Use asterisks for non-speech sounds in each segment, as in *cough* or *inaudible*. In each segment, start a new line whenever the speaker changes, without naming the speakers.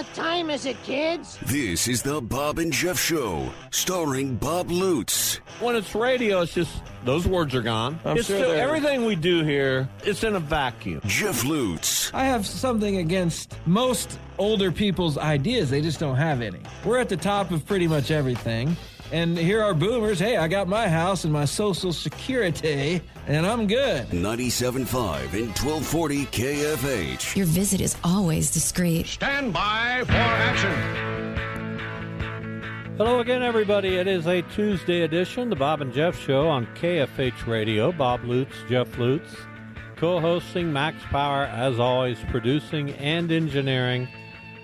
What time is it, kids?
This is the Bob and Jeff Show, starring Bob Lutz.
When it's radio, it's just those words are gone.
I'm
it's
sure
still, everything we do here, it's in a vacuum.
Jeff Lutz.
I have something against most older people's ideas. They just don't have any. We're at the top of pretty much everything. And here are boomers. Hey, I got my house and my social security, and I'm good.
97.5 and 1240 KFH.
Your visit is always discreet.
Stand by for action.
Hello again, everybody. It is a Tuesday edition, the Bob and Jeff Show on KFH Radio. Bob Lutz, Jeff Lutz, co-hosting Max Power, as always, producing and engineering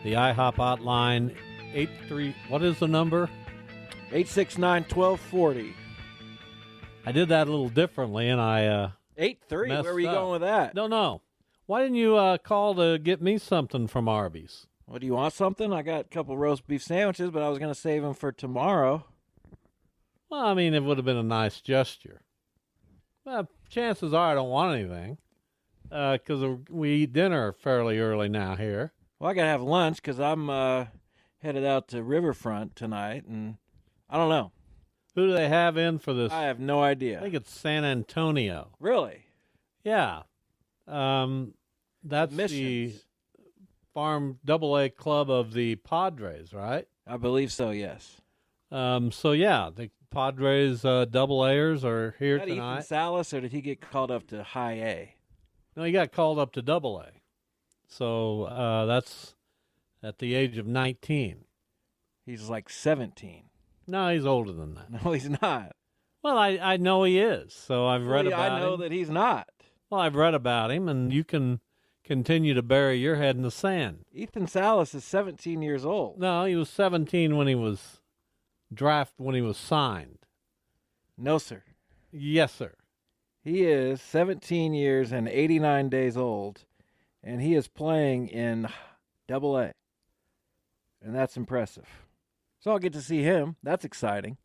the IHOP hotline. Eight three. What is the number?
869 1240.
I did that a little differently, and I uh,
83.
Messed
Where were you
up.
going with that?
no, no. Why didn't you uh, call to get me something from Arby's?
What do you want something? I got a couple roast beef sandwiches, but I was going to save them for tomorrow.
Well, I mean, it would have been a nice gesture. Well, chances are I don't want anything because we eat dinner fairly early now here.
Well, I got to have lunch because I'm uh, headed out to Riverfront tonight, and I don't know.
Who do they have in for this?
I have no idea.
I think it's San Antonio.
really?
Yeah, um, that's the farm double A club of the Padres, right?
I believe so, yes.
Um, so yeah, the Padres uh, double A's are here
Is that Ethan
tonight.
Salas, or did he get called up to high A?
No, he got called up to double A. So uh, that's at the age of 19.
He's like 17.
No, he's older than that.
No, he's not.
Well, I, I know he is. So I've read about him.
I know
him.
that he's not.
Well, I've read about him, and you can continue to bury your head in the sand.
Ethan Salas is 17 years old.
No, he was 17 when he was drafted, when he was signed.
No, sir.
Yes, sir.
He is 17 years and 89 days old, and he is playing in Double A, and that's impressive. So I'll get to see him. That's exciting.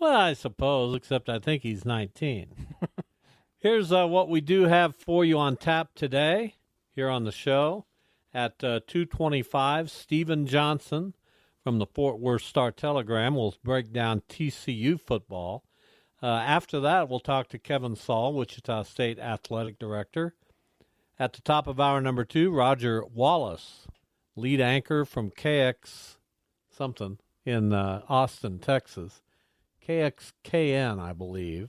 Well, I suppose, except I think he's 19. *laughs* Here's uh, what we do have for you on tap today here on the show. At uh, 225, Stephen Johnson from the Fort Worth Star Telegram will break down TCU football. Uh, after that, we'll talk to Kevin Saal, Wichita State Athletic Director. At the top of hour number two, Roger Wallace, lead anchor from KX something in uh, Austin, Texas. KXKN, I believe,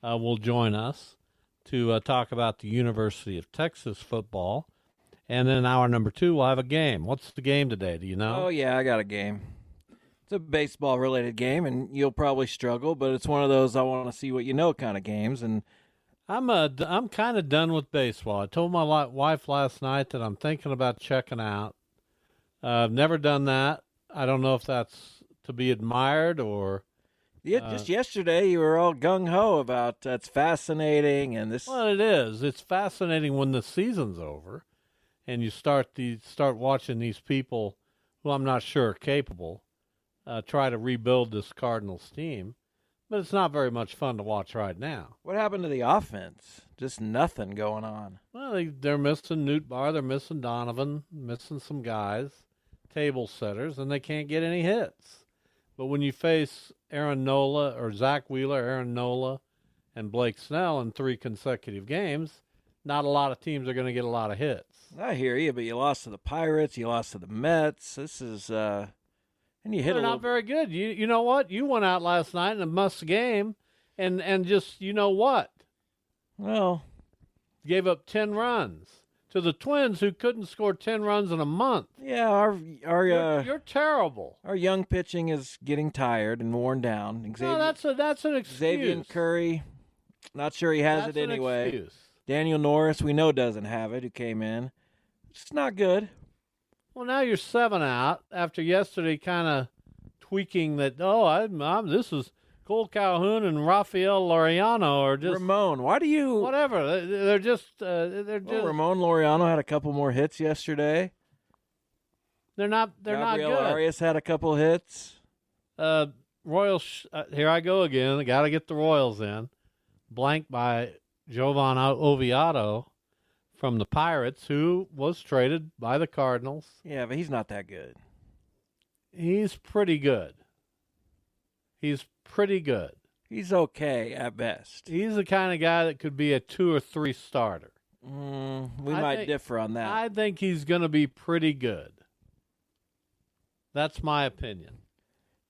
uh, will join us to uh, talk about the University of Texas football. And then hour number two, we'll have a game. What's the game today? Do you know?
Oh yeah, I got a game. It's a baseball related game, and you'll probably struggle, but it's one of those I want to see what you know kind of games. And
I'm uh, d- I'm kind of done with baseball. I told my wife last night that I'm thinking about checking out. Uh, I've never done that. I don't know if that's to be admired or
yeah,
Uh,
just yesterday you were all gung ho about uh, it's fascinating and this.
Well, it is. It's fascinating when the season's over, and you start the start watching these people, who I'm not sure are capable, uh, try to rebuild this Cardinals team. But it's not very much fun to watch right now.
What happened to the offense? Just nothing going on.
Well, they, they're missing Nootbaar, they're missing Donovan, missing some guys, table setters, and they can't get any hits. But when you face Aaron Nola or Zack Wheeler, Aaron Nola, and Blake Snell in three consecutive games, not a lot of teams are going to get a lot of hits.
I hear you, but you lost to the Pirates, you lost to the Mets. This is uh and you hit
They're not
little
very good. You you know what? You went out last night in a must game, and and just you know what?
well.
Gave up ten runs to the Twins, who couldn't score ten runs in a month.
Yeah, our our
You're,
uh,
you're terrible.
our young pitching is getting tired and worn down. Xavier,
No, that's a that's an excuse.
Xavier Curry, not sure he has
That's
it
an
anyway.
excuse.
Daniel Norris, we know doesn't have it. Who came in? It's not good.
Well, now you're seven out after yesterday, kind of tweaking that. Oh, I'm, I'm this is Cole Calhoun and Rafael Laureano are just
Ramon, why do you?
whatever. They- They're just uh, they're
Well,
just
Ramon Laureano had a couple more hits yesterday.
they're not they're
Gabriel
not good.
Arias had a couple hits.
Uh, Royals. sh- Uh, here I go again. I got to get the Royals in. Blank by Johan Oviedo from the Pirates, who was traded by the Cardinals.
Yeah, but he's not that good.
He's pretty good. He's pretty good.
He's okay at best.
He's the kind of guy that could be a two or three starter.
Mm, we
I
might
think-
differ on that.
I think he's going to be pretty good. That's my opinion.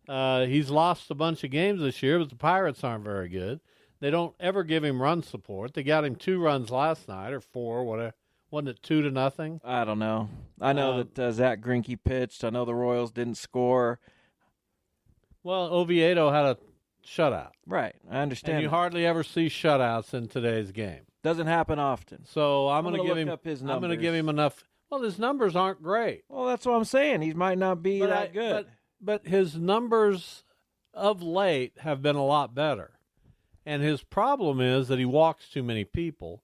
Uh, he's lost a bunch of games this year, but the Pirates aren't very good. They don't ever give him run support. They got him two runs last night or four, whatever. Wasn't it two to nothing?
I don't know. I know
Um,
that uh, Zack Greinke pitched. I know the Royals didn't score.
Well, Oviedo had a shutout,
Right, I understand.
and you
that.
hardly ever see shutouts in today's game.
Doesn't happen often.
So I'm,
I'm
going to give him.
up his
I'm going to give him enough. Well, his numbers aren't great.
Well, that's what I'm saying. He might not be
but
that
I-
good.
But, but his numbers of late have been a lot better. And his problem is that he walks too many people,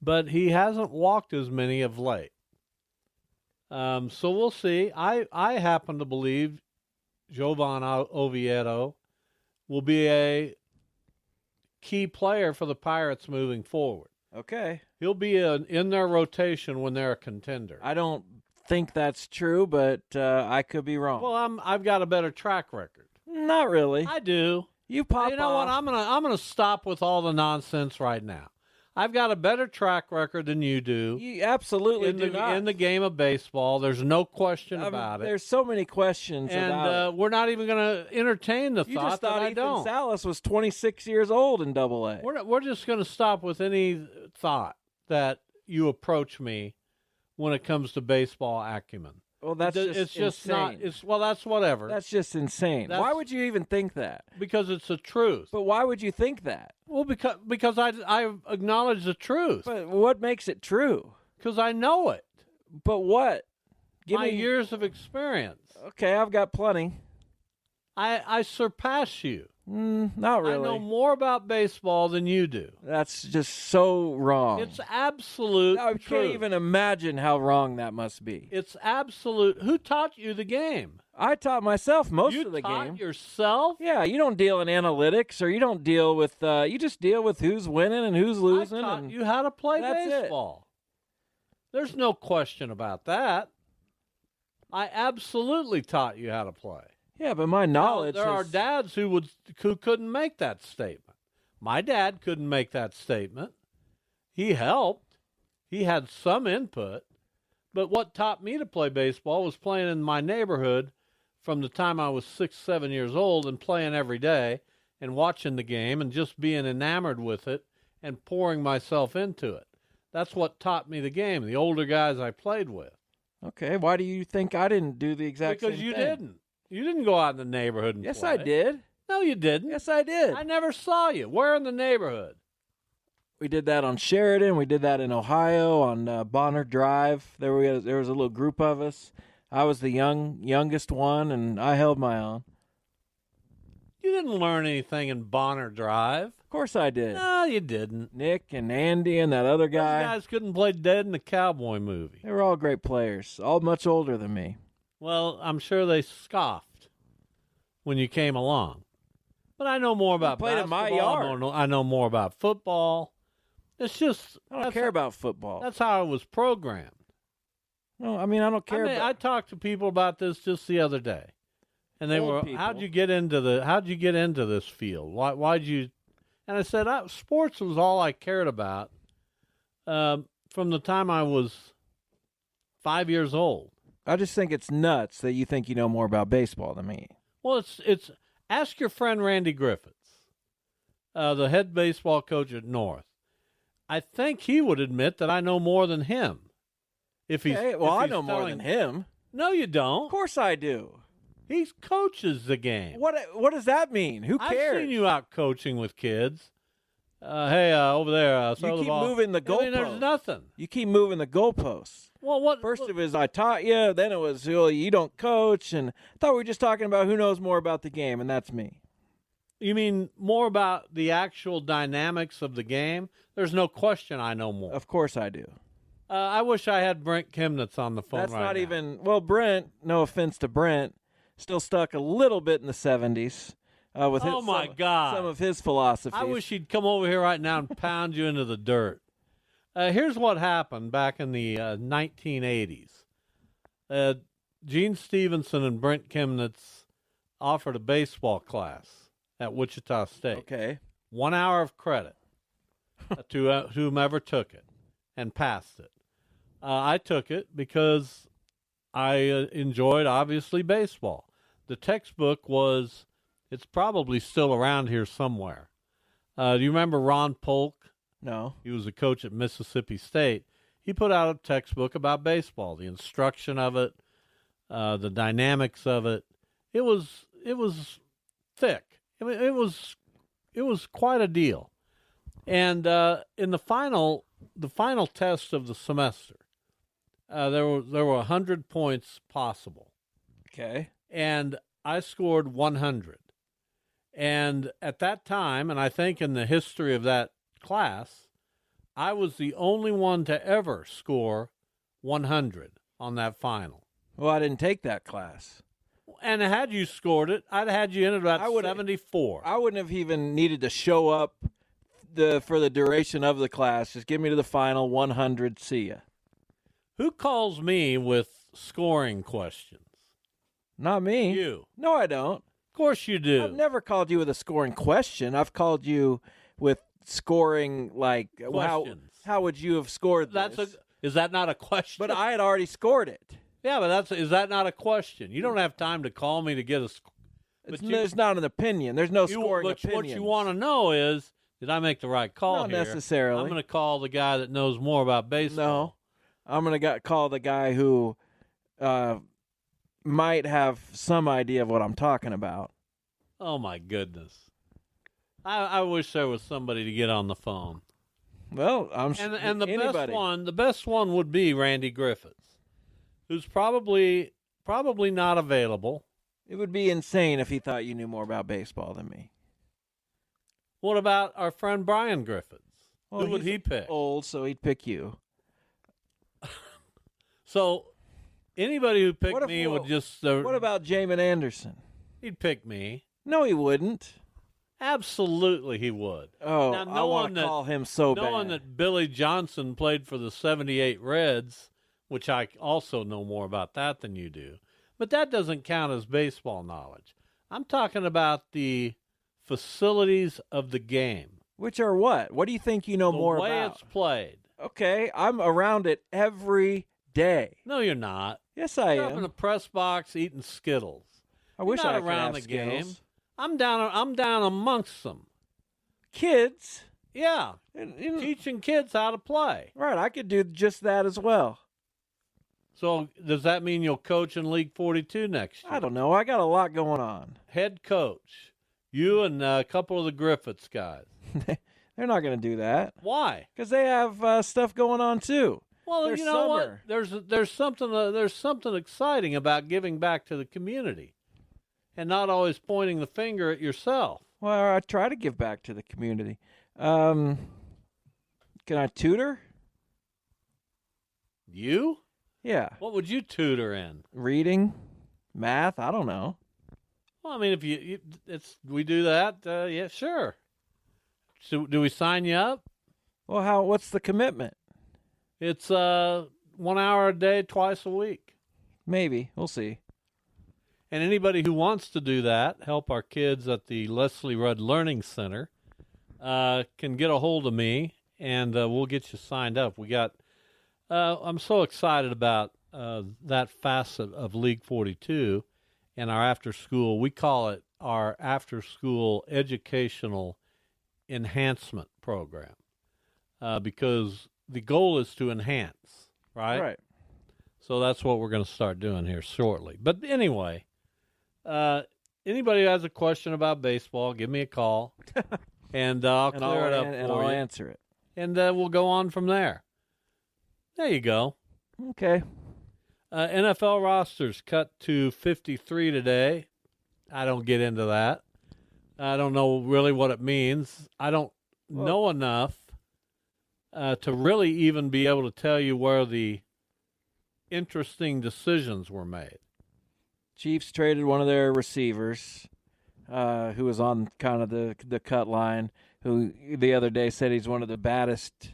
but he hasn't walked as many of late. Um, so we'll see. I, I happen to believe Johan Oviedo will be a key player for the Pirates moving forward.
okay,
He'll be in their rotation when they're a contender.
I don't think that's true, but uh, I could be wrong.
well, I'm I've got a better track record.
not really.
I do.
you pop.
you know what? I'm gonna I'm gonna stop with all the nonsense right now. I've got a better track record than you do
You absolutely
in
do
the
not.
in the game of baseball. There's no question
I mean,
about it.
There's so many questions
And
about
uh, we're not even going to entertain the.
You
thought
just
that
thought
I
Ethan
don't.
Salas was 26 years old in Double A.
We're not, we're just going to stop with any thought that you approach me when it comes to baseball acumen.
Well, that's just
it's just not. It's well, that's whatever.
That's just insane.
That's-
why would you even think that?
because it's the truth.
But why would you think that?
well, because because I I acknowledge the truth
But what makes it true?
because I know it.
But what? Give
My
me
years of experience.
Okay, I've got plenty.
I I surpass you.
Mm, not really.
I know more about baseball than you do.
That's just so wrong.
It's absolute
I
truth.
can't even imagine how wrong that must be.
It's absolute. Who taught you the game?
I taught myself most
you
of the
taught
game.
yourself.
Yeah, you don't deal in analytics, or you don't deal with. Uh, you just deal with who's winning and who's losing.
I taught
and
you how to play
that's it.
baseball. There's no question about that. I absolutely taught you how to play.
Yeah, but my
Now,
knowledge.
there are dads who would who couldn't make that statement. My dad couldn't make that statement. He helped. He had some input, but what taught me to play baseball was playing in my neighborhood from the time I was six, seven years old, and playing every day and watching the game and just being enamored with it and pouring myself into it. That's what taught me the game. The older guys I played with,
Okay, why do you think I didn't do the exact
because you
thing?
didn't. You didn't go out in the neighborhood and
Yes,
play.
I did.
No, you didn't.
Yes, I did.
I never saw you. Where in the neighborhood?
We did that on Sheridan. We did that in Ohio on uh, Bonner Drive. There we there was a little group of us. I was the young youngest one, and I held my own.
You didn't learn anything in Bonner Drive.
Of course, I did.
No, you didn't.
Nick and Andy and that other guy.
Those guys couldn't play dead in the cowboy movie.
They were all great players, all much older than me.
Well, I'm sure they scoffed when you came along. But I know more about
played in my
basketball. I
yard.
know- I know more about football. It's just
I don't care about football.
That's how it was programmed.
No, I mean I don't
I,
care.
mean,
about,
I talked to people about this just the other day, and they
Old
were,
people.
"How'd you get into the? How'd you get into this field? Why? Why'd you?" And I said, I, "Sports was all I cared about um, from the time I was five years old."
I just think it's nuts that you think you know more about baseball than me.
Well, it's it's ask your friend Randy Griffiths, uh, the head baseball coach at North. I think he would admit that I know more than him. If he's
well,
if
I
he's
know more than him.
No, you don't.
Of course I do.
He coaches the game.
What What does that mean? Who cares?
I've seen you out coaching with kids. Uh, hey, uh, over there, uh,
You
the
keep
ball.
moving the
I mean, there's nothing.
You keep moving the goalposts.
Well, what?
First
what-
it was I taught you, then it was well, you don't coach, and I thought we were just talking about who knows more about the game, and that's me.
you mean more about the actual dynamics of the game? There's no question I know more.
Of course I do.
Uh, I wish I had Brent Kemnitz on the phone
That's
right
not
now.
even well, Brent. No offense to Brent, still stuck a little bit in the seventies uh, with
Oh,
his,
my
some,
God.
some of his philosophies.
I wish he'd come over here right now and pound you into the dirt. Uh, here's what happened back in the uh, 1980s. Uh, Gene Stephenson and Brent Kemnitz offered a baseball class at Wichita State.
Okay.
One hour of credit *laughs* to uh, whomever took it and passed it. Uh, I took it because I uh, enjoyed, obviously, baseball. The textbook was, it's probably still around here somewhere. Uh, do you remember Ron Polk?
No.
He was a coach at Mississippi State. He put out a textbook about baseball, the instruction of it, uh, the dynamics of it. It was it was thick. I mean, it was it was quite a deal. And uh, in the final the final test of the semester, uh, there were there were hundred points possible
Okay.
and I scored 100. And at that time, and I think in the history of that class, I was the only one to ever score 100 on that final.
Well, I didn't take that class.
And had you scored it, I'd had you in at about
I would-
74.
I wouldn't have even needed to show up the for the duration of the class. Just get me to the final 100. See ya.
Who calls me with scoring questions?
Not me.
You.
No, I don't.
Of course you do.
I've never called you with a scoring question. I've called you with scoring like how
Questions.
how would you have scored
That's
this?
a is that not a question?
but I had already scored it.
yeah, but that's is that not a question? You don't have time to call me to get a sc-
It's,
But you-
it's not an opinion. There's no
You-
scoring
but
opinion.
what you want to know is, did I make the right call
Not
here?
necessarily.
I'm going to call the guy that knows more about baseball.
No, I'm gonna got, call the guy who uh, might have some idea of what I'm talking about.
Oh my goodness. I, I wish there was somebody to get on the phone.
Well, I'm sure.
And and the
anybody.
best one, the best one would be Randy Griffiths, who's probably probably not available.
It would be insane if he thought you knew more about baseball than me.
What about our friend Brian Griffiths?
Well,
Who would he pick?
Old, so he'd pick you. *laughs*
So anybody who picked
if-
me would just uh,
What about Jamin Anderson?
he'd pick me.
No, he wouldn't.
Absolutely, he would.
Oh,
Now,
I
knowing
want to call him so
Knowing
bad.
Knowing that Billy Johnson played for the 78 Reds, which I also know more about that than you do, but that doesn't count as baseball knowledge. I'm talking about the facilities of the game,
Which are what? What do you think you know more about
the
more
way
about?
it's played.
Okay, I'm around it every day.
No, you're not.
Yes, I
You're up in
am.
the press box eating Skittles.
I
You're
wish I could
around
have
the game. I'm down. I'm down amongst them.
Kids,
Yeah,
And- and-
teaching kids how to play.
right? I could do just that as well.
So does that mean you'll coach in League 42 next year?
I don't know. I got a lot going on.
head coach. You and uh, a couple of the Griffiths guys. *laughs*
They're not going to do that
Why?
because they have uh, stuff going on too.
Well, you know what? There's there's something uh, there's something exciting about giving back to the community, and not always pointing the finger at yourself.
Well, I try to give back to the community. Um, can I tutor?
You?
Yeah,
What would you tutor in?
reading, math. I don't know.
Well, I mean, if you, you it's we do that, uh, yeah, sure. So, do we sign you up?
Well, how? What's the commitment?
It's uh one hour a day, twice a week.
Maybe we'll see.
And anybody who wants to do that, help our kids at the Leslie Rudd Learning Center, uh, can get a hold of me, and uh, we'll get you signed up. We got. Uh, I'm so excited about uh, that facet of League 42 and our after school. We call it our after school educational enhancement program uh, because the goal is to enhance, right?
Right.
So that's what we're going to start doing here shortly. But anyway, uh, anybody who has a question about baseball, give me a call, *laughs* and uh, I'll
And
clear
I'll
it up
and I'll
you,
answer it.
and uh, we'll go on from there. There you go.
Okay.
Uh, NFL rosters cut to 53 today. I don't get into that. I don't know really what it means. I don't know enough uh, to really even be able to tell you where the interesting decisions were made.
Chiefs traded one of their receivers, uh, who was on kind of the the cut line. Who the other day said he's one of the baddest,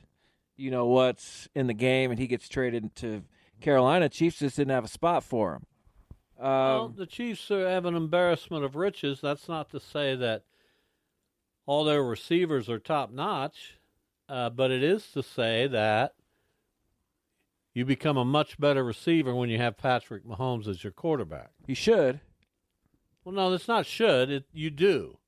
you know what's in the game, and he gets traded to Carolina. Chiefs just didn't have a spot for him.
well,
Um,
the Chiefs have an embarrassment of riches. That's not to say that all their receivers are top notch, uh, but it is to say that you become a much better receiver when you have Patrick Mahomes as your quarterback.
you should.
Well, no, that's not should. It, you do.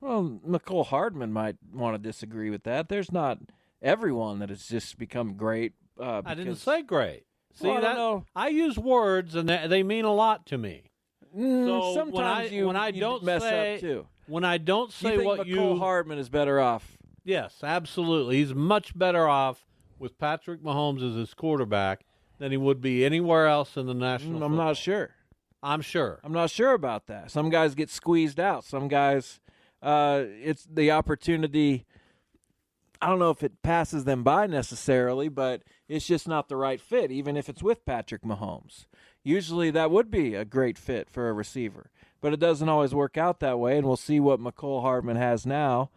Well, Mecole Hardman might want to disagree with that. There's not everyone that has just become great. Uh,
I didn't say great. See
Well, I
that? I use words, and they, they mean a lot to me.
Mm,
So
sometimes
when I
you
when I
you
don't
mess
say
up too.
when I don't say
you
what
Mecole
you
Hardman is better off?
Yes, absolutely. He's much better off with Patrick Mahomes as his quarterback than he would be anywhere else in the national.
I'm not sure.
I'm sure.
I'm not sure about that. Some guys get squeezed out. Some guys, uh, it's the opportunity. I don't know if it passes them by necessarily, but it's just not the right fit, even if it's with Patrick Mahomes. Usually that would be a great fit for a receiver, but it doesn't always work out that way, and we'll see what Mecole Hardman has now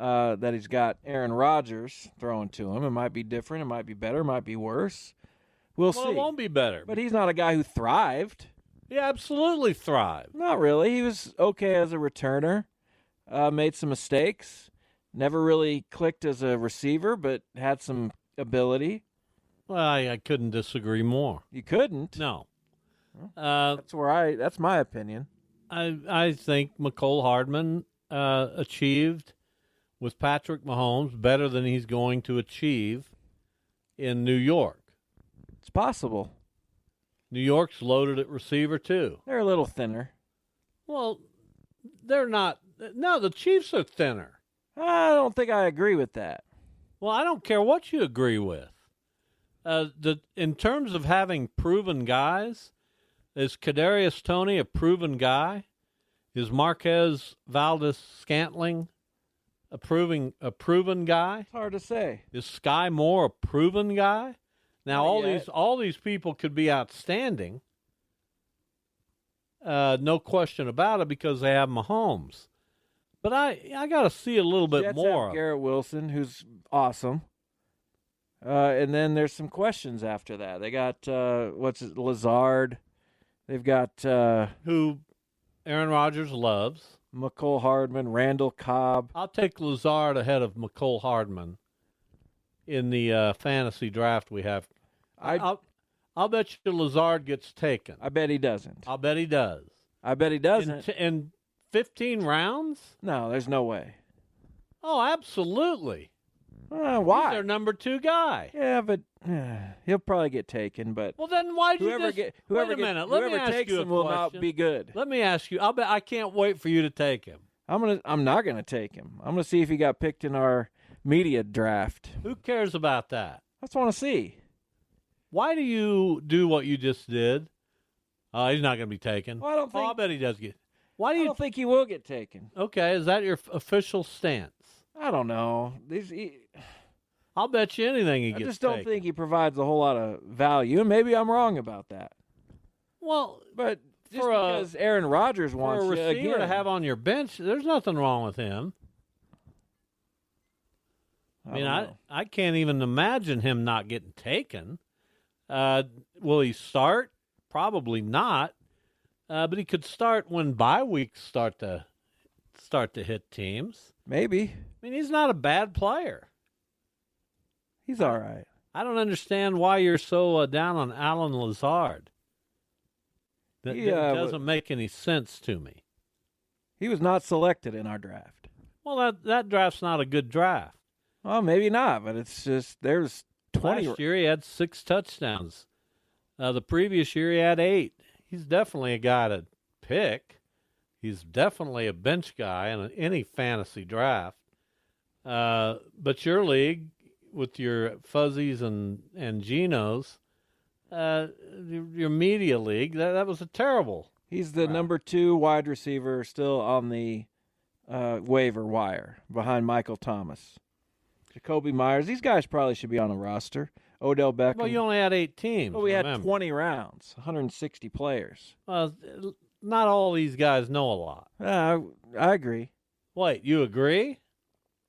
uh, that he's got Aaron Rodgers throwing to him. It might be different. It might be better. It might be worse. We'll
well,
see.
it won't be better.
But he's not a guy who thrived.
he absolutely thrived.
Not really. He was okay as a returner. Uh, made some mistakes. Never really clicked as a receiver, but had some ability.
Well, I, I couldn't disagree more.
You couldn't.
No. Uh,
That's where I. That's my opinion.
I I think Mecole Hardman uh, achieved with Patrick Mahomes better than he's going to achieve in New York.
It's possible.
New York's loaded at receiver too.
They're a little thinner.
Well, they're not. No, the Chiefs are thinner.
I don't think I agree with that.
Well, I don't care what you agree with. Uh, the in terms of having proven guys, is Kadarius Toney a proven guy? Is Marquez Valdes Scantling a proving a proven guy?
It's hard to say.
Is Sky Moore a proven guy? Now
Not
all
yet.
these all these people could be outstanding. Uh, no question about it because they have Mahomes. But I I got to see a little bit
Jets
more.
have
of it.
Garrett Wilson, who's awesome. Uh, and then there's some questions after that. They got uh, what's it, Lazard. They've got uh,
who Aaron Rodgers loves.
Mecole Hardman, Randall Cobb.
I'll take Lazard ahead of McCole Hardman in the uh, fantasy draft we have.
I-
I'll, I'll bet you Lazard gets taken.
I bet he doesn't.
I'll bet he does.
I bet he doesn't.
t- in 15 rounds?
no, there's no way.
Oh, absolutely.
Uh,
He's
why?
their number two guy.
Yeah, but uh, he'll probably get taken. But
Well, then why'd you
whoever
just...
get whoever
Wait a
get-
minute. Let
whoever
me ask
takes
you a
him will not be good.
Let me ask you. I'll bet I can't wait for you to take him.
I'm gonna. I'm not gonna take him. I'm gonna see if he got picked in our media draft.
Who cares about that?
I just want to see.
Why do you do what you just did? Oh, he's not going to be taken.
Well, I don't
Oh, I
think-
bet he does get. Why
I
do you?
don't think he will get taken.
Okay, is that your f- official stance?
I don't know. These, he,
I'll bet you anything he
I
gets.
just don't
taken.
think he provides a whole lot of value. And maybe I'm wrong about that.
Well,
But just
For a-
because Aaron Rodgers
for
wants
a
you
receiver to have on your bench, there's nothing wrong with him. I mean, I. I can't even imagine him not getting taken. Uh, will he start? Probably not. Uh, but he could start when bye weeks start to start to hit teams.
Maybe.
I mean, he's not a bad player.
He's all right.
I don't understand why you're so uh, down on Allen Lazard. That,
He, uh,
doesn't make any sense to me.
He was not selected in our draft.
Well, that that draft's not a good draft.
Well, maybe not, but it's just there's 20
Last year he had six touchdowns. Uh, the previous year he had eight. He's definitely a guy to pick. He's definitely a bench guy in any fantasy draft. Uh, but your league, with your fuzzies and and Genos, uh, your, media league, that that was a terrible.
He's the number two wide receiver still on the uh, waiver wire behind Michael Thomas. Jakobi Meyers. These guys probably should be on a roster. Odell Beckham.
Well, you only had eight teams.
Well, we had 20 rounds, 160 players.
Well, not all these guys know a lot.
Uh, I agree.
Wait, you agree?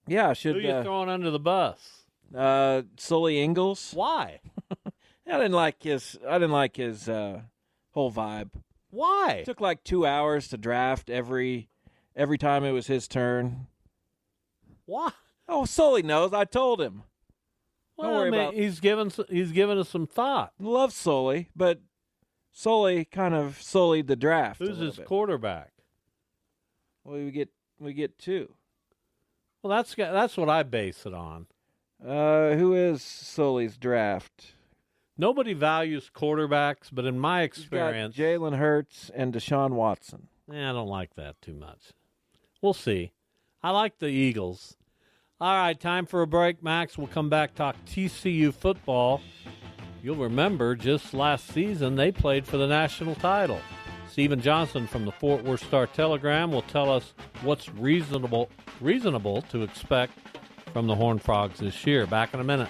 Yeah, I
Who
should.
you
Uh,
throwing under the bus?
uh, Sully Ingalls.
Why? *laughs*
I didn't like his. I didn't like his uh, whole vibe.
Why?
It took like two hours to draft every every time it was his turn.
Why?
Oh, Sully knows. I told him.
Well,
Don't worry
I mean,
about.
he's given he's given us some thought.
Love Sully, but Sully kind of sullied the draft.
Who's his
bit.
quarterback?
Well, we get we get two.
Well, that's that's what I base it on.
Uh, who is Sully's draft?
Nobody values quarterbacks, but in my experience,
Jalen Hurts and Deshaun Watson.
eh, I don't like that too much. We'll see. I like the Eagles. All right, time for a break, Max. We'll come back talk TCU football. You'll remember just last season they played for the national title. Stephen Johnson from the Fort Worth Star Telegram will tell us what's reasonable reasonable to expect from the Horned Frogs this year. Back in a minute.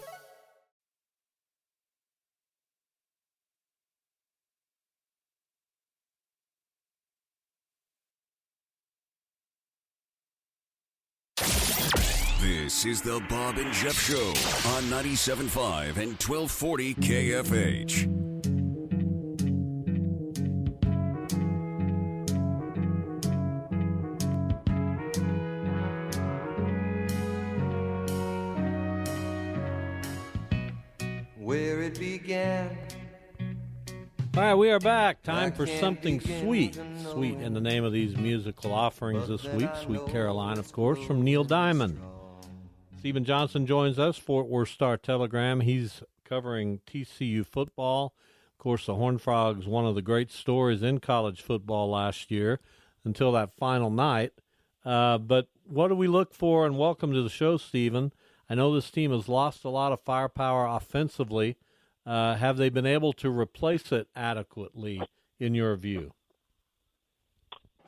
This is the Bob and Jeff Show on 97.5 and 1240 KFH.
Where it began
All right, we are back. Time for something sweet. Sweet in the name of these musical offerings this week. Sweet Caroline, of course, from Neil Diamond. Stephen Johnson joins us, Fort Worth Star Telegram. He's covering TCU football. Of course, the Horned Frogs, one of the great stories in college football last year until that final night. Uh, but what do we look for? And welcome to the show, Stephen. I know this team has lost a lot of firepower offensively. Uh, have they been able to replace it adequately, in your view?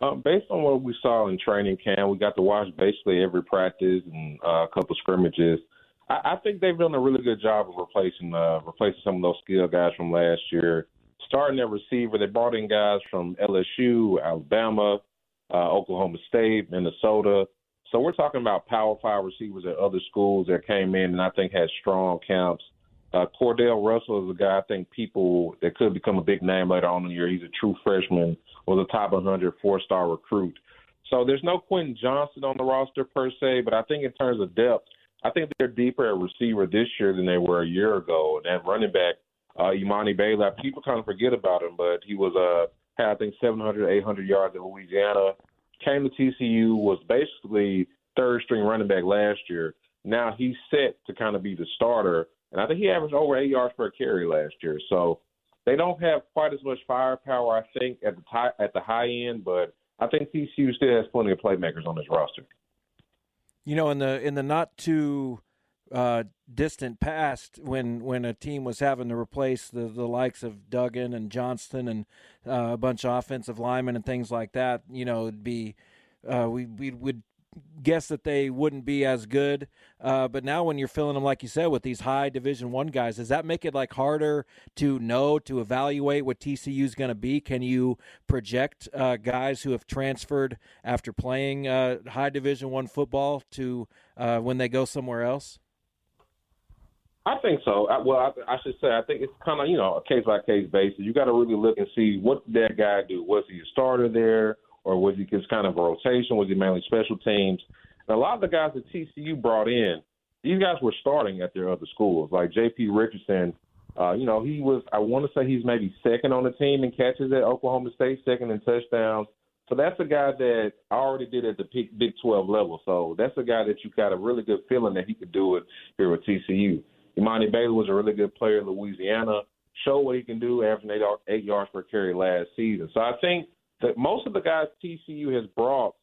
Uh, based on what we saw in training camp, we got to watch basically every practice and uh, a couple scrimmages. I, I think they've done a really good job of replacing uh, replacing some of those skill guys from last year. Starting at receiver, they brought in guys from LSU, Alabama, uh, Oklahoma State, Minnesota. So we're talking about Power Five receivers at other schools that came in and I think had strong camps. Uh, Cordell Russell is a guy I think people that could become a big name later on in the year. He's a true freshman, was a top 100 four-star recruit. So there's no Quentin Johnston on the roster per se, but I think in terms of depth, I think they're deeper at receiver this year than they were a year ago. And that running back, uh, Emani Bailey, people kind of forget about him, but he was uh, had I think 700, 800 yards at Louisiana. Came to TCU, was basically third string running back last year. Now he's set to kind of be the starter and I think he averaged over eight yards per carry last year. So they don't have quite as much firepower, I think, at the t- at the high end, but I think TCU still has plenty of playmakers on this roster.
You know, in the in the not too uh, distant past, when when a team was having to replace the the likes of Duggan and Johnston and uh, a bunch of offensive linemen and things like that, you know, it'd be uh, we we would guess that they wouldn't be as good. Uh, but now, when you're filling them, like you said, with these high Division One guys, does that make it like harder to know to evaluate what TCU is going to be? Can you project uh, guys who have transferred after playing uh, high Division One football to uh, when they go somewhere else?
I think so. I, well, I, I should say I think it's kind of you know a case by case basis. You got to really look and see what did that guy do. Was he a starter there? Or was he just kind of a rotation? Was he mainly special teams? And a lot of the guys that TCU brought in, these guys were starting at their other schools. Like J.P. Richardson, uh, you know, he was, I want to say he's maybe second on the team in catches at Oklahoma State, second in touchdowns. So that's a guy that I already did at the Big 12 level. So that's a guy that you got a really good feeling that he could do it here with TCU. Emani Bailey was a really good player in Louisiana, showed what he can do, averaging eight yards per carry last season. So I think – that most of the guys TCU has brought,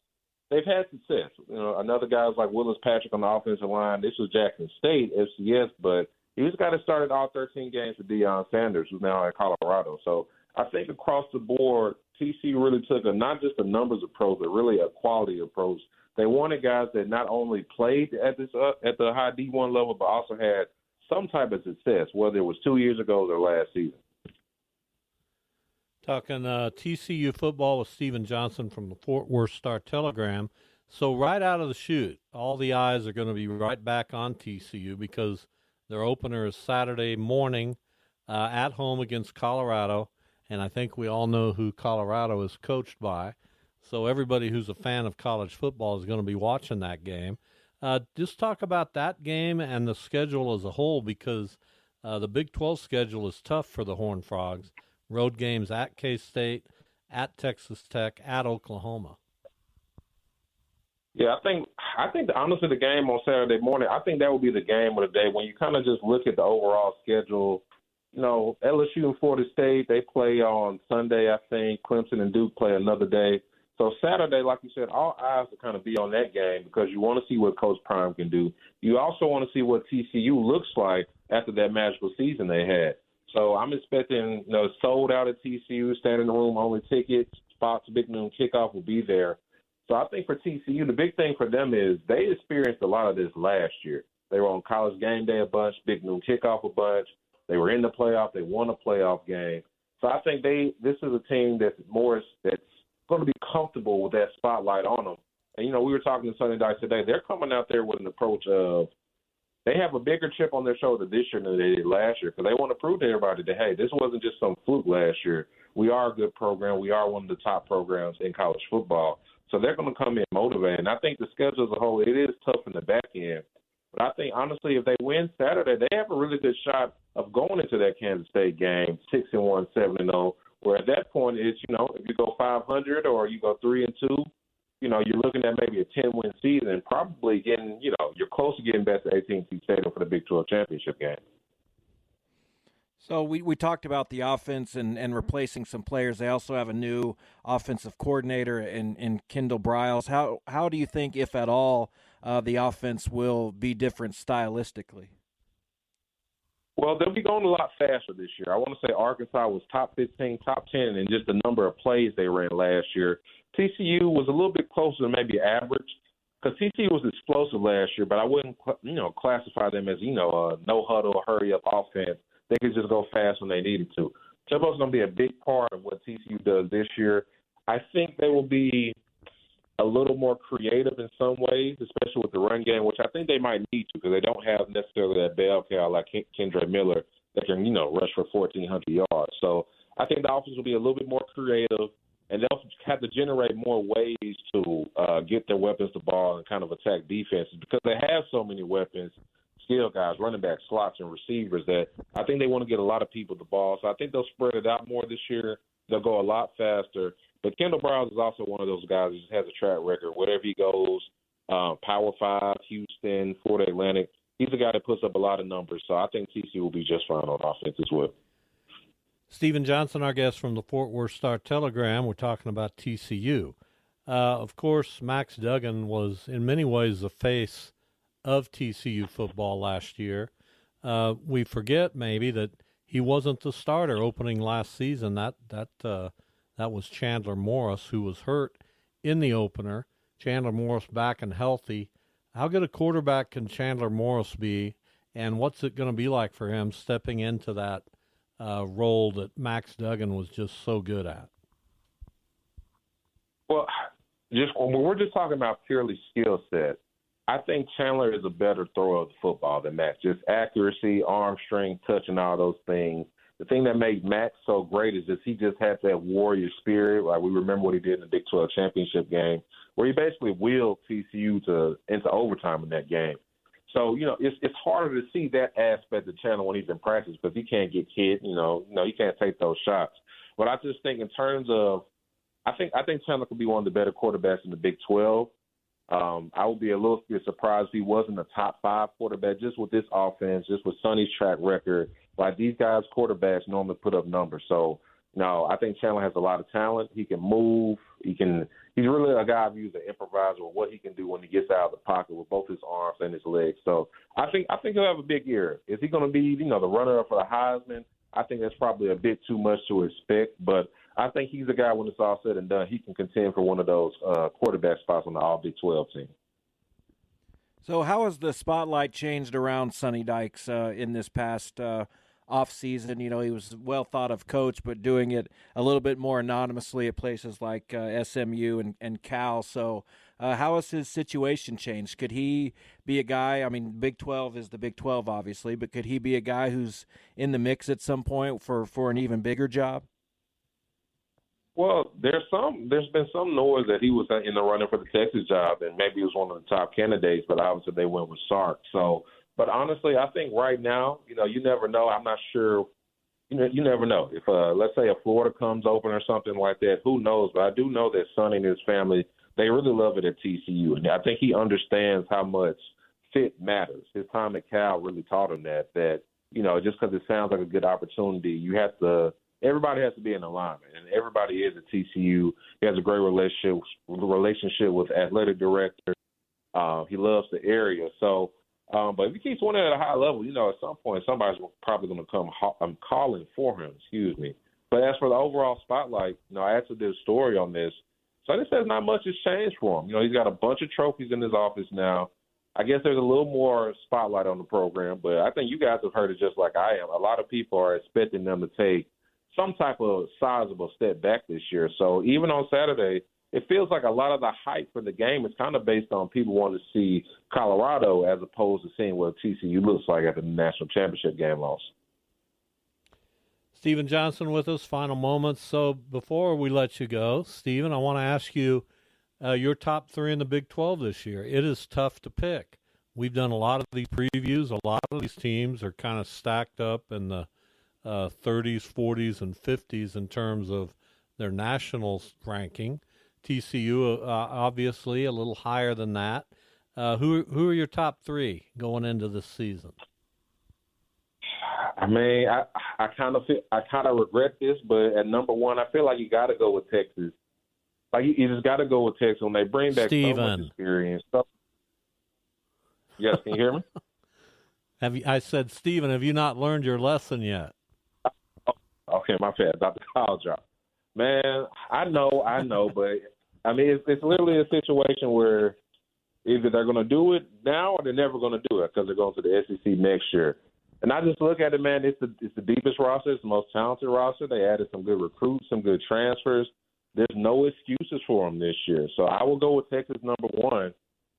they've had success. You know, another guys like Willis Patrick on the offensive line. This was Jackson State FCS, but he the guy that started all 13 games for Deion Sanders, who's now at Colorado. So I think across the board, TCU really took a not just a numbers approach, but really a quality approach. They wanted guys that not only played at this uh, at the high D1 level, but also had some type of success, whether it was two years ago or last season.
Talking uh, TCU football with Stephen Johnson from the Fort Worth Star Telegram. So right out of the chute, all the eyes are going to be right back on TCU because their opener is Saturday morning uh, at home against Colorado, and I think we all know who Colorado is coached by. So everybody who's a fan of college football is going to be watching that game. Uh, just talk about that game and the schedule as a whole because uh, the Big 12 schedule is tough for the Horned Frogs road games at K State, at Texas Tech, at Oklahoma.
Yeah, I think I think the, honestly the game on Saturday morning, I think that would be the game of the day when you kind of just look at the overall schedule. You know, LSU and Florida State they play on Sunday, I think. Clemson and Duke play another day. So Saturday, like you said, all eyes will kind of be on that game because you want to see what Coach Prime can do. You also want to see what TCU looks like after that magical season they had. So I'm expecting, you know, sold out at TCU, standing in the room only tickets, spots, big noon kickoff will be there. So I think for TCU, the big thing for them is they experienced a lot of this last year. They were on college game day a bunch, big noon kickoff a bunch. They were in the playoff. They won a playoff game. So I think they this is a team that's more that's going to be comfortable with that spotlight on them. And you know, we were talking to Sonny Dykes today. They're coming out there with an approach of they have a bigger chip on their shoulder this year than they did last year because they want to prove to everybody that hey, this wasn't just some fluke last year. We are a good program. We are one of the top programs in college football. So they're going to come in motivated. And I think the schedule as a whole, it is tough in the back end. But I think honestly, if they win Saturday, they have a really good shot of going into that Kansas State game six and one, seven and zero. Where at that point, it's you know if you go 500 or you go three and two, you know you're looking at maybe a 10 win season probably getting you know you're close to getting back to AT&T Stadium for the Big 12 championship game.
So we, we talked about the offense and, and replacing some players. They also have a new offensive coordinator in, in Kendall Briles. How how do you think, if at all, uh, the offense will be different stylistically?
Well, they'll be going a lot faster this year. I want to say Arkansas was top 15, top 10 in just the number of plays they ran last year. TCU was a little bit closer to maybe average because TCU was explosive last year, but I wouldn't, you know, classify them as, you know, a no huddle, hurry up offense. They could just go fast when they needed to. Tempo's going to be a big part of what TCU does this year. I think they will be a little more creative in some ways, especially with the run game, which I think they might need to because they don't have necessarily that bell cow like Kendre Miller that can, you know, rush for 1,400 yards. So I think the offense will be a little bit more creative, and they'll have to generate more ways to uh, get their weapons the ball and kind of attack defenses because they have so many weapons, skill guys, running backs, slots, and receivers that I think they want to get a lot of people the ball. So I think they'll spread it out more this year. They'll go a lot faster but Kendall Briles is also one of those guys who has a track record. Wherever he goes, um, Power Five, Houston, Florida Atlantic, he's a guy that puts up a lot of numbers. So I think TC will be just fine on offense as well.
Steven Johnson, our guest from the Fort Worth Star Telegram, we're talking about TCU. Uh, of course, Max Duggan was in many ways the face of TCU football last year. Uh, we forget maybe that he wasn't the starter opening last season. That that uh, that was Chandler Morris, who was hurt in the opener. Chandler Morris back and healthy. How good a quarterback can Chandler Morris be, and what's it going to be like for him stepping into that uh, role that Max Duggan was just so good at?
Well, just when we're just talking about purely skill set, I think Chandler is a better thrower of the football than Max. Just accuracy, arm strength, touching all those things the thing that made Max so great is just he just had that warrior spirit. Like we remember what he did in the Big 12 championship game, where he basically willed TCU to into overtime in that game. So you know it's it's harder to see that aspect of Chandler when he's in practice because he can't get hit. You know, you know he can't take those shots. But I just think in terms of, I think I think Chandler could be one of the better quarterbacks in the Big 12. Um, I would be a little bit surprised if he wasn't a top five quarterback just with this offense, just with Sonny's track record like these guys, quarterbacks normally put up numbers. So no, I think Chandler has a lot of talent. He can move. He can. He's really a guy who's an improviser. What he can do when he gets out of the pocket with both his arms and his legs. So I think I think he'll have a big year. Is he going to be you know the runner up for the Heisman? I think that's probably a bit too much to expect. But I think he's a guy when it's all said and done, he can contend for one of those uh, quarterback spots on the All Big Twelve team.
So, how has the spotlight changed around Sonny Dykes uh, in this past uh, off season? You know, he was well thought of coach, but doing it a little bit more anonymously at places like uh, SMU and, and Cal. So, uh, how has his situation changed? Could he be a guy? I mean, Big Twelve is the Big Twelve, obviously, but could he be a guy who's in the mix at some point for for an even bigger job?
Well, there's some. There's been some noise that he was in the running for the Texas job, and maybe he was one of the top candidates. But obviously, they went with Sark. So, but honestly, I think right now, you know, you never know. I'm not sure. You know, you never know if, uh, let's say, a Florida comes open or something like that. Who knows? But I do know that Sonny and his family they really love it at TCU, and I think he understands how much fit matters. His time at Cal really taught him that. That you know, just because it sounds like a good opportunity, you have to everybody has to be in alignment, and everybody is at TCU. He has a great relationship relationship with athletic director. Uh, he loves the area, so. Um, but if he keeps winning at a high level, you know, at some point somebody's probably going to come. I'm calling for him. Excuse me. But as for the overall spotlight, you know, I actually did a story on this. So just says not much has changed for him. You know, he's got a bunch of trophies in his office now. I guess there's a little more spotlight on the program, but I think you guys have heard it just like I am. A lot of people are expecting them to take some type of sizable step back this year. So even on Saturday, it feels like a lot of the hype for the game is kind of based on people wanting to see Colorado as opposed to seeing what TCU looks like at the national championship game loss.
Steven Johnson with us, final moments. So before we let you go, Steven, I want to ask you uh, your top three in the Big 12 this year. It is tough to pick. we've done a lot of these previews. A lot of these teams are kind of stacked up in the uh, 30s, 40s, and 50s in terms of their national ranking. TCU, uh, obviously, a little higher than that. Uh, who who are your top three going into this season?
I mean, I I kind of feel I kind of regret this, but at number one, I feel like you got to go with Texas. Like you, you just got to go with Texas when they bring back
Steven.
so much experience. So, yes, can you hear me? *laughs*
have you? I said, Stephen, have you not learned your lesson yet?
Okay, my bad. Dr. Kyle drop. Man, I know, I know, but I mean, it's, it's literally a situation where either they're going to do it now or they're never going to do it because they're going to the SEC next year. And I just look at it, man. It's the it's the deepest roster. It's the most talented roster. They added some good recruits, some good transfers. There's no excuses for them this year. So I will go with Texas number one.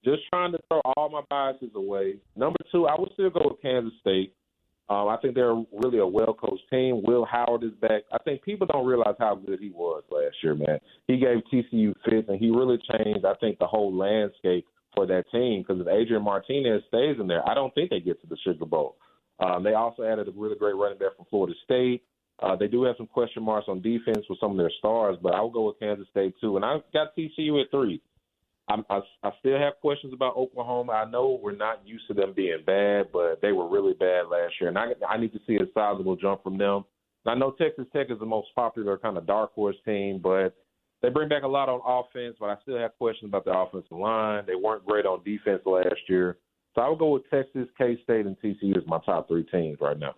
Just trying to throw all my biases away. Number two, I would still go with Kansas State. Um, I think they're really a well coached team. Will Howard is back. I think people don't realize how good he was last year, man. He gave TCU fifth, and he really changed, I think, the whole landscape for that team. Because if Adrian Martinez stays in there, I don't think they get to the Sugar Bowl. Um, they also added a really great running back from Florida State. Uh, they do have some question marks on defense with some of their stars, but I will go with Kansas State too. And I got TCU at three. I, I, I still have questions about Oklahoma. I know we're not used to them being bad, but they were really bad last year, and I, I need to see a sizable jump from them. I know Texas Tech is the most popular kind of dark horse team, but they bring back a lot on offense. But I still have questions about the offensive line. They weren't great on defense last year. So I would go with Texas, K State, and TCU as my top three teams right now.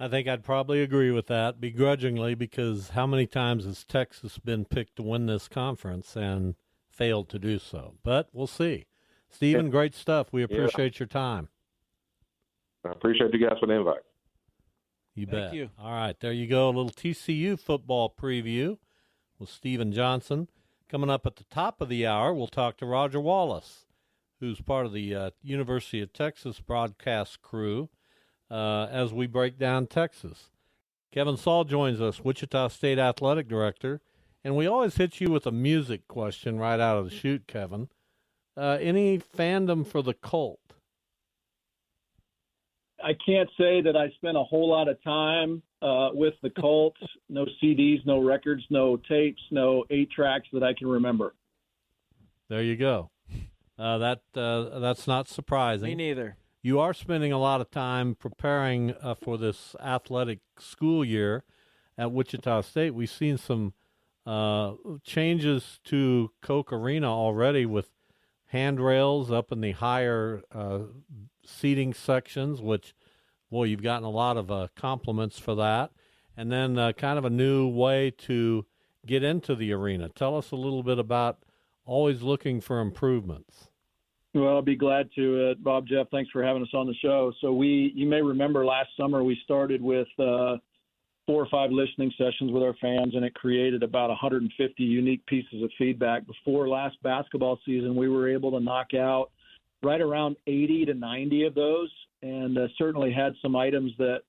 I think I'd probably agree with that begrudgingly because how many times has Texas been picked to win this conference and failed to do so? But we'll see. Stephen, yeah. great stuff. We appreciate yeah. your time.
I appreciate you guys for the invite.
You
Thank
bet.
You.
All right, there you go. A little TCU football preview with Stephen Johnson. Coming up at the top of the hour, we'll talk to Roger Wallace, who's part of the uh, University of Texas broadcast crew uh, as we break down Texas. Kevin Saal joins us, Wichita State Athletic Director, and we always hit you with a music question right out of the chute, Kevin. Uh, any fandom for the Cult?
I can't say that I spent a whole lot of time uh, with the Cult. no CDs, no records, no tapes, no eight tracks that I can remember.
There you go. Uh, that uh, that's not surprising.
Me neither
you are spending a lot of time preparing uh, for this athletic school year at Wichita State. We've seen some uh, changes to Koch Arena already with handrails up in the higher uh, seating sections, which, boy, you've gotten a lot of uh, compliments for that. And then uh, kind of a new way to get into the arena. Tell us a little bit about always looking for improvements.
Well, I'll be glad to. Uh, Bob, Jeff, thanks for having us on the show. So we, you may remember last summer we started with four or five listening sessions with our fans, and it created about 150 unique pieces of feedback. Before last basketball season, we were able to knock out right around 80 to 90 of those, and uh, certainly had some items that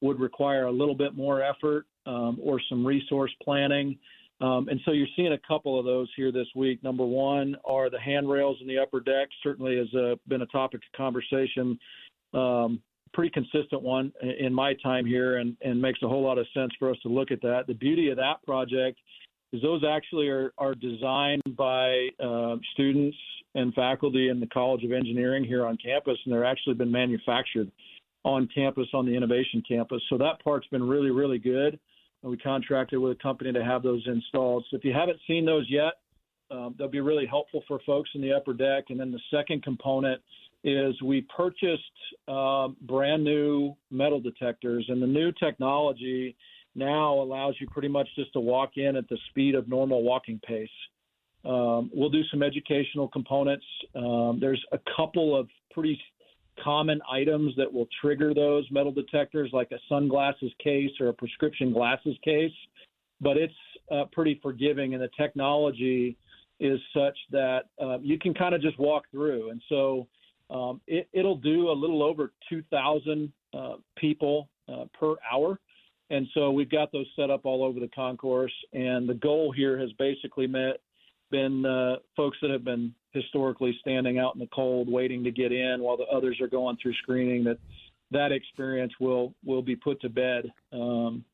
would require a little bit more effort um, or some resource planning. Um, and so you're seeing a couple of those here this week. Number one are the handrails in the upper deck. Certainly has uh, been a topic of conversation. Um, pretty consistent one in my time here, and, and makes a whole lot of sense for us to look at that. The beauty of that project is those actually are, are designed by uh, students and faculty in the College of Engineering here on campus, and they're actually been manufactured on campus on the innovation campus. So that part's been really, really good we contracted with a company to have those installed. So if you haven't seen those yet, um, they'll be really helpful for folks in the upper deck. And then the second component is we purchased uh, brand new metal detectors, and the new technology now allows you pretty much just to walk in at the speed of normal walking pace. Um, we'll do some educational components. Um, there's a couple of pretty common items that will trigger those metal detectors, like a sunglasses case or a prescription glasses case. But it's uh, pretty forgiving, and the technology is such that uh, you can kind of just walk through. And so um, it, will do a little over 2,000 uh, people uh, per hour. And so we've got those set up all over the concourse. And the goal here has basically met, been uh, folks that have been historically standing out in the cold, waiting to get in while the others are going through screening. That that experience will will be put to bed, um,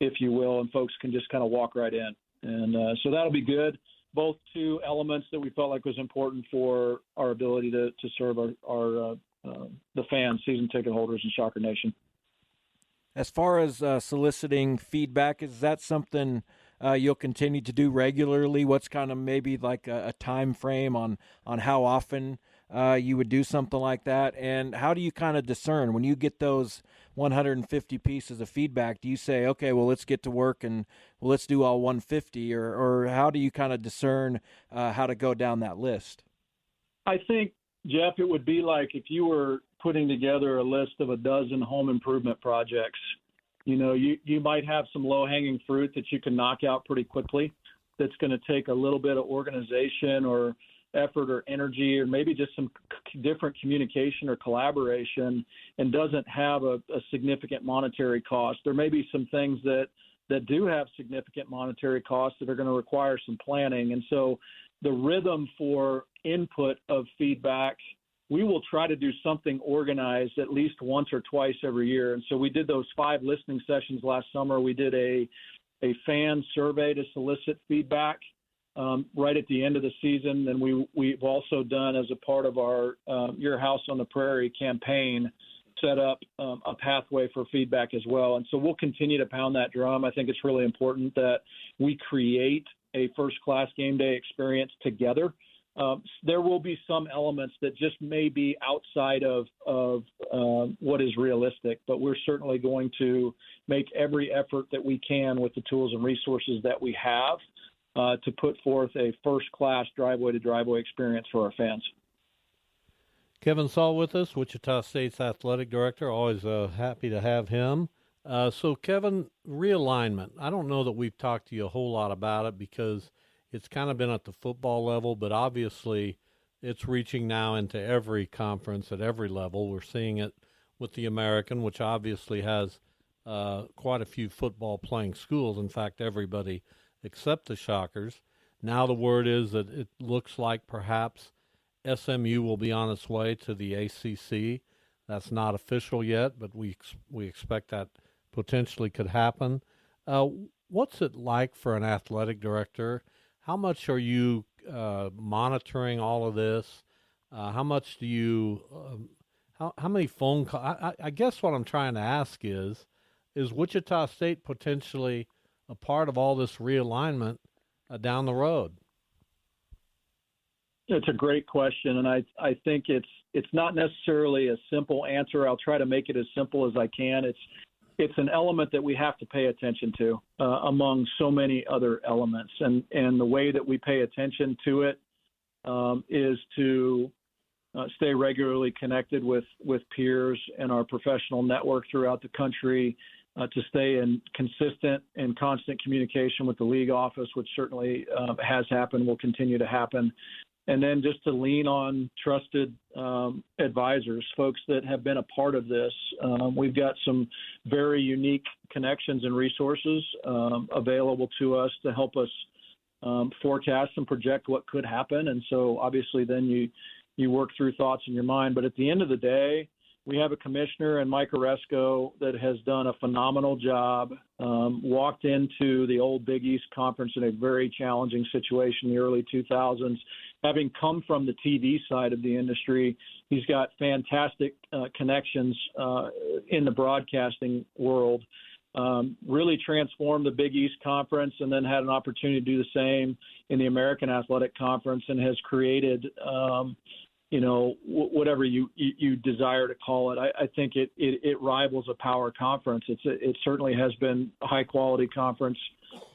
if you will, and folks can just kind of walk right in. And uh, so that'll be good. Both two elements that we felt like was important for our ability to to serve our, our uh, uh, the fans, season ticket holders, and Shocker Nation.
As far as uh, soliciting feedback, is that something uh, you'll continue to do regularly? What's kind of maybe like a, a time frame on on how often uh, you would do something like that, and how do you kind of discern when you get those 150 pieces of feedback? Do you say, okay, well, let's get to work and well, let's do all 150, or or how do you kind of discern uh, how to go down that list?
I think Jeff, it would be like if you were putting together a list of a dozen home improvement projects. You know, you, you might have some low hanging fruit that you can knock out pretty quickly that's going to take a little bit of organization or effort or energy or maybe just some c- different communication or collaboration and doesn't have a, a significant monetary cost. There may be some things that that do have significant monetary costs that are going to require some planning. And so the rhythm for input of feedback we will try to do something organized at least once or twice every year. And so we did those five listening sessions last summer. We did a a fan survey to solicit feedback um, right at the end of the season. And we we've also done as a part of our um, Your House on the Prairie campaign set up um, a pathway for feedback as well. And so we'll continue to pound that drum. I think it's really important that we create a first class game day experience together. Um, there will be some elements that just may be outside of, of uh, what is realistic, but we're certainly going to make every effort that we can with the tools and resources that we have uh, to put forth a first class driveway to driveway experience for our fans.
Kevin Saal with us, Wichita State's athletic director. Always uh, happy to have him. Uh, so, Kevin, realignment. I don't know that we've talked to you a whole lot about it because it's kind of been at the football level, but obviously it's reaching now into every conference at every level. We're seeing it with the American, which obviously has uh, quite a few football playing schools. In fact, everybody except the Shockers. Now the word is that it looks like perhaps SMU will be on its way to the ACC. That's not official yet, but we we expect that potentially could happen. Uh, what's it like for an athletic director? How much are you uh, monitoring all of this? Uh, how much do you? Um, how how many phone calls? I, I, guess what I'm trying to ask is, is Wichita State potentially a part of all this realignment uh, down the road?
It's a great question, and I I think it's it's not necessarily a simple answer. I'll try to make it as simple as I can. It's it's an element that we have to pay attention to uh, among so many other elements. And, and the way that we pay attention to it um, is to uh, stay regularly connected with, with peers and our professional network throughout the country, uh, to stay in consistent and constant communication with the league office, which certainly uh, has happened, will continue to happen, and then just to lean on trusted um, advisors, folks that have been a part of this. Um, we've got some very unique connections and resources um, available to us to help us um, forecast and project what could happen. And so, obviously, then you you work through thoughts in your mind. But at the end of the day, we have a commissioner in Mike Aresco that has done a phenomenal job. Um, walked into the old Big East conference in a very challenging situation in the early 2000s. Having come from the TV side of the industry, he's got fantastic uh, connections uh, in the broadcasting world. Um, really transformed the Big East Conference and then had an opportunity to do the same in the American Athletic Conference and has created um, you know, w- whatever you, you, you desire to call it. I, I think it, it, it rivals a power conference. It's a, it certainly has been a high quality conference,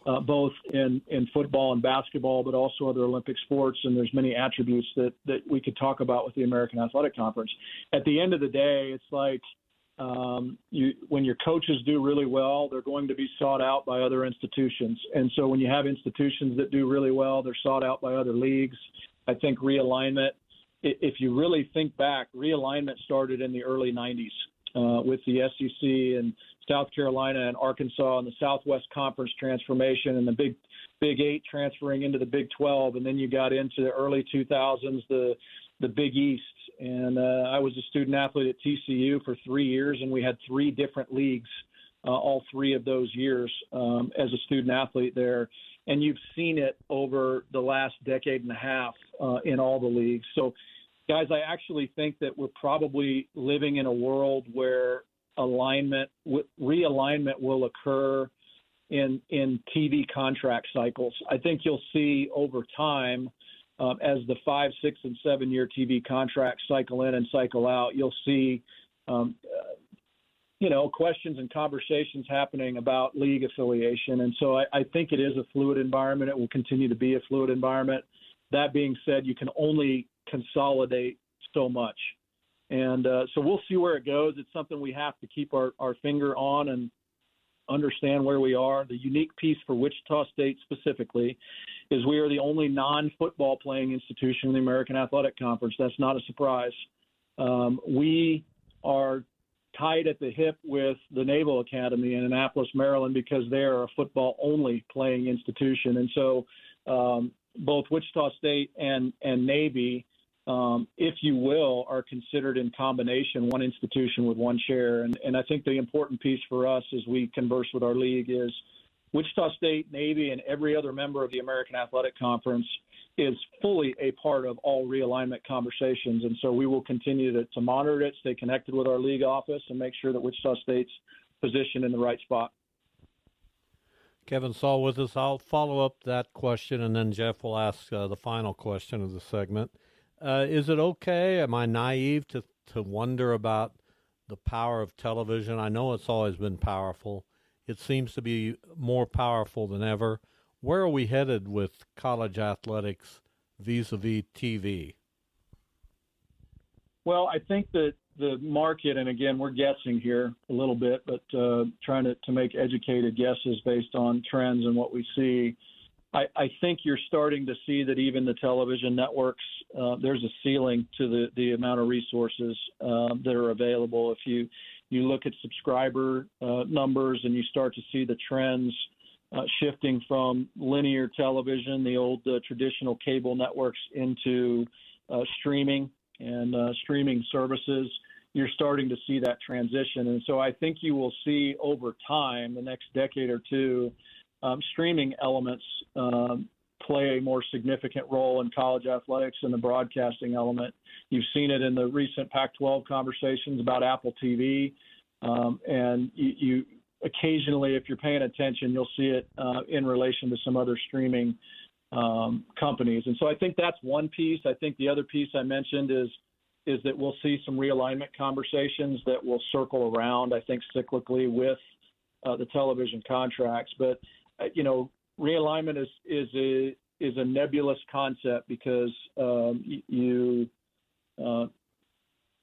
uh, both in, in football and basketball, but also other Olympic sports. And there's many attributes that, that we could talk about with the American Athletic Conference. At the end of the day, it's like um, you, when your coaches do really well, they're going to be sought out by other institutions. And so when you have institutions that do really well, they're sought out by other leagues. I think realignment if you really think back, realignment started in the early 90s. uh, with the SEC and South Carolina and Arkansas and the Southwest Conference transformation and the Big Big Eight transferring into the Big 12, and then you got into the early 2000s the the Big East. And uh, I was a student athlete at TCU for three years, and we had three different leagues uh, all three of those years um, as a student athlete there. And you've seen it over the last decade and a half uh, in all the leagues. So, guys, I actually think that we're probably living in a world where alignment, realignment will occur in in TV contract cycles. I think you'll see over time. Um, as the five, six, and seven year TV contracts cycle in and cycle out, you'll see um, you know, questions and conversations happening about league affiliation. And so I, I, think it is a fluid environment. It will continue to be a fluid environment. That being said, you can only consolidate so much. And uh, so we'll see where it goes. It's something we have to keep our, our finger on and understand where we are. The unique piece for Wichita State specifically is we are the only non football playing institution in the American Athletic Conference. That's not a surprise. Um, we are tied at the hip with the Naval Academy in Annapolis, Maryland, because they are a football only playing institution. And so um, both Wichita State and, and Navy, um, if you will, are considered in combination one institution with one chair. And, and I think the important piece for us as we converse with our league is Wichita State, Navy, and every other member of the American Athletic Conference is fully a part of all realignment conversations. And so we will continue to, to monitor it, stay connected with our league office, and make sure that Wichita State's positioned in the right spot.
Kevin Saal with us. I'll follow up that question, and then Jeff will ask uh, the final question of the segment. Uh, is it okay? Am I naive to, to wonder about the power of television? I know it's always been powerful. It seems to be more powerful than ever where are we headed with college athletics vis-a-vis TV?
Well, I think that the market, and again, we're guessing here a little bit, but uh, trying to, to make educated guesses based on trends and what we see. I, I think you're starting to see that even the television networks, uh, there's a ceiling to the, the amount of resources um, that are available. If you you look at subscriber uh, numbers and you start to see the trends uh, shifting from linear television, the old uh, traditional cable networks, into uh, streaming and uh, streaming services. You're starting to see that transition. And so I think you will see over time, the next decade or two, um, streaming elements um, play a more significant role in college athletics and the broadcasting element. You've seen it in the recent Pac 12 conversations about Apple TV. Um, and you, you, occasionally, if you're paying attention, you'll see it uh, in relation to some other streaming um, companies. And so I think that's one piece. I think the other piece I mentioned is is that we'll see some realignment conversations that will circle around. I think cyclically with uh, the television contracts, but uh, you know, realignment is is a is a nebulous concept because um, you uh,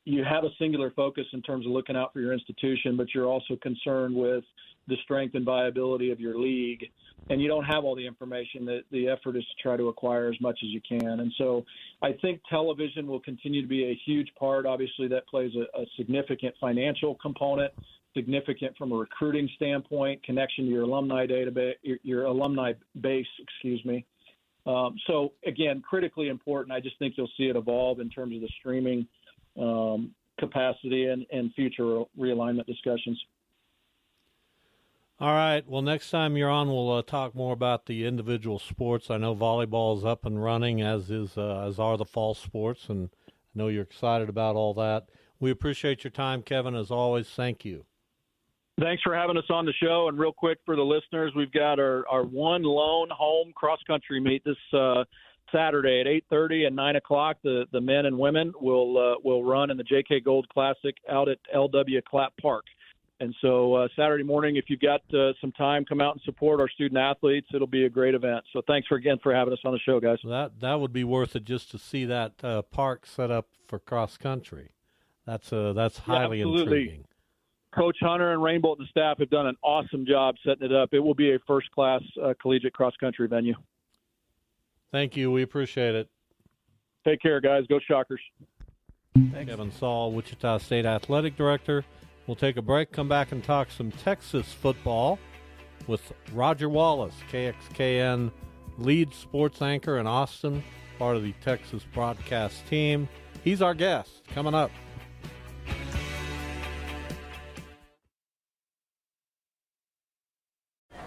you have a singular focus in terms of looking out for your institution, but you're also concerned with the strength and viability of your league. And you don't have all the information that the effort is to try to acquire as much as you can. And so I think television will continue to be a huge part. Obviously, that plays a, a significant financial component, significant from a recruiting standpoint, connection to your alumni database, your, your alumni base, excuse me. Um, so again, critically important. I just think you'll see it evolve in terms of the streaming um, capacity and, and future realignment discussions.
All right. Well, next time you're on, we'll uh, talk more about the individual sports. I know volleyball is up and running, as is uh, as are the fall sports, and I know you're excited about all that. We appreciate your time, Kevin. As always, thank you.
Thanks for having us on the show. And real quick for the listeners, we've got our, our one lone home cross country meet this uh, Saturday at 8:30 and 9 o'clock. The the men and women will uh, will run in the J.K. Gold Classic out at L.W. Clapp Park. And so uh, Saturday morning, if you've got uh, some time, come out and support our student athletes. It'll be a great event. So thanks for again for having us on the show, guys.
That that would be worth it just to see that uh, park set up for cross country. That's uh, that's highly
yeah,
intriguing.
Coach Hunter and Rainbolt and the staff have done an awesome job setting it up. It will be a first class uh, collegiate cross country venue.
Thank you. We appreciate it.
Take care, guys. Go Shockers.
Thanks. Kevin Saal, Wichita State Athletic Director, We'll take a break, come back and talk some Texas football with Roger Wallace, KXAN lead sports anchor in Austin, part of the Texas broadcast team. He's our guest coming up.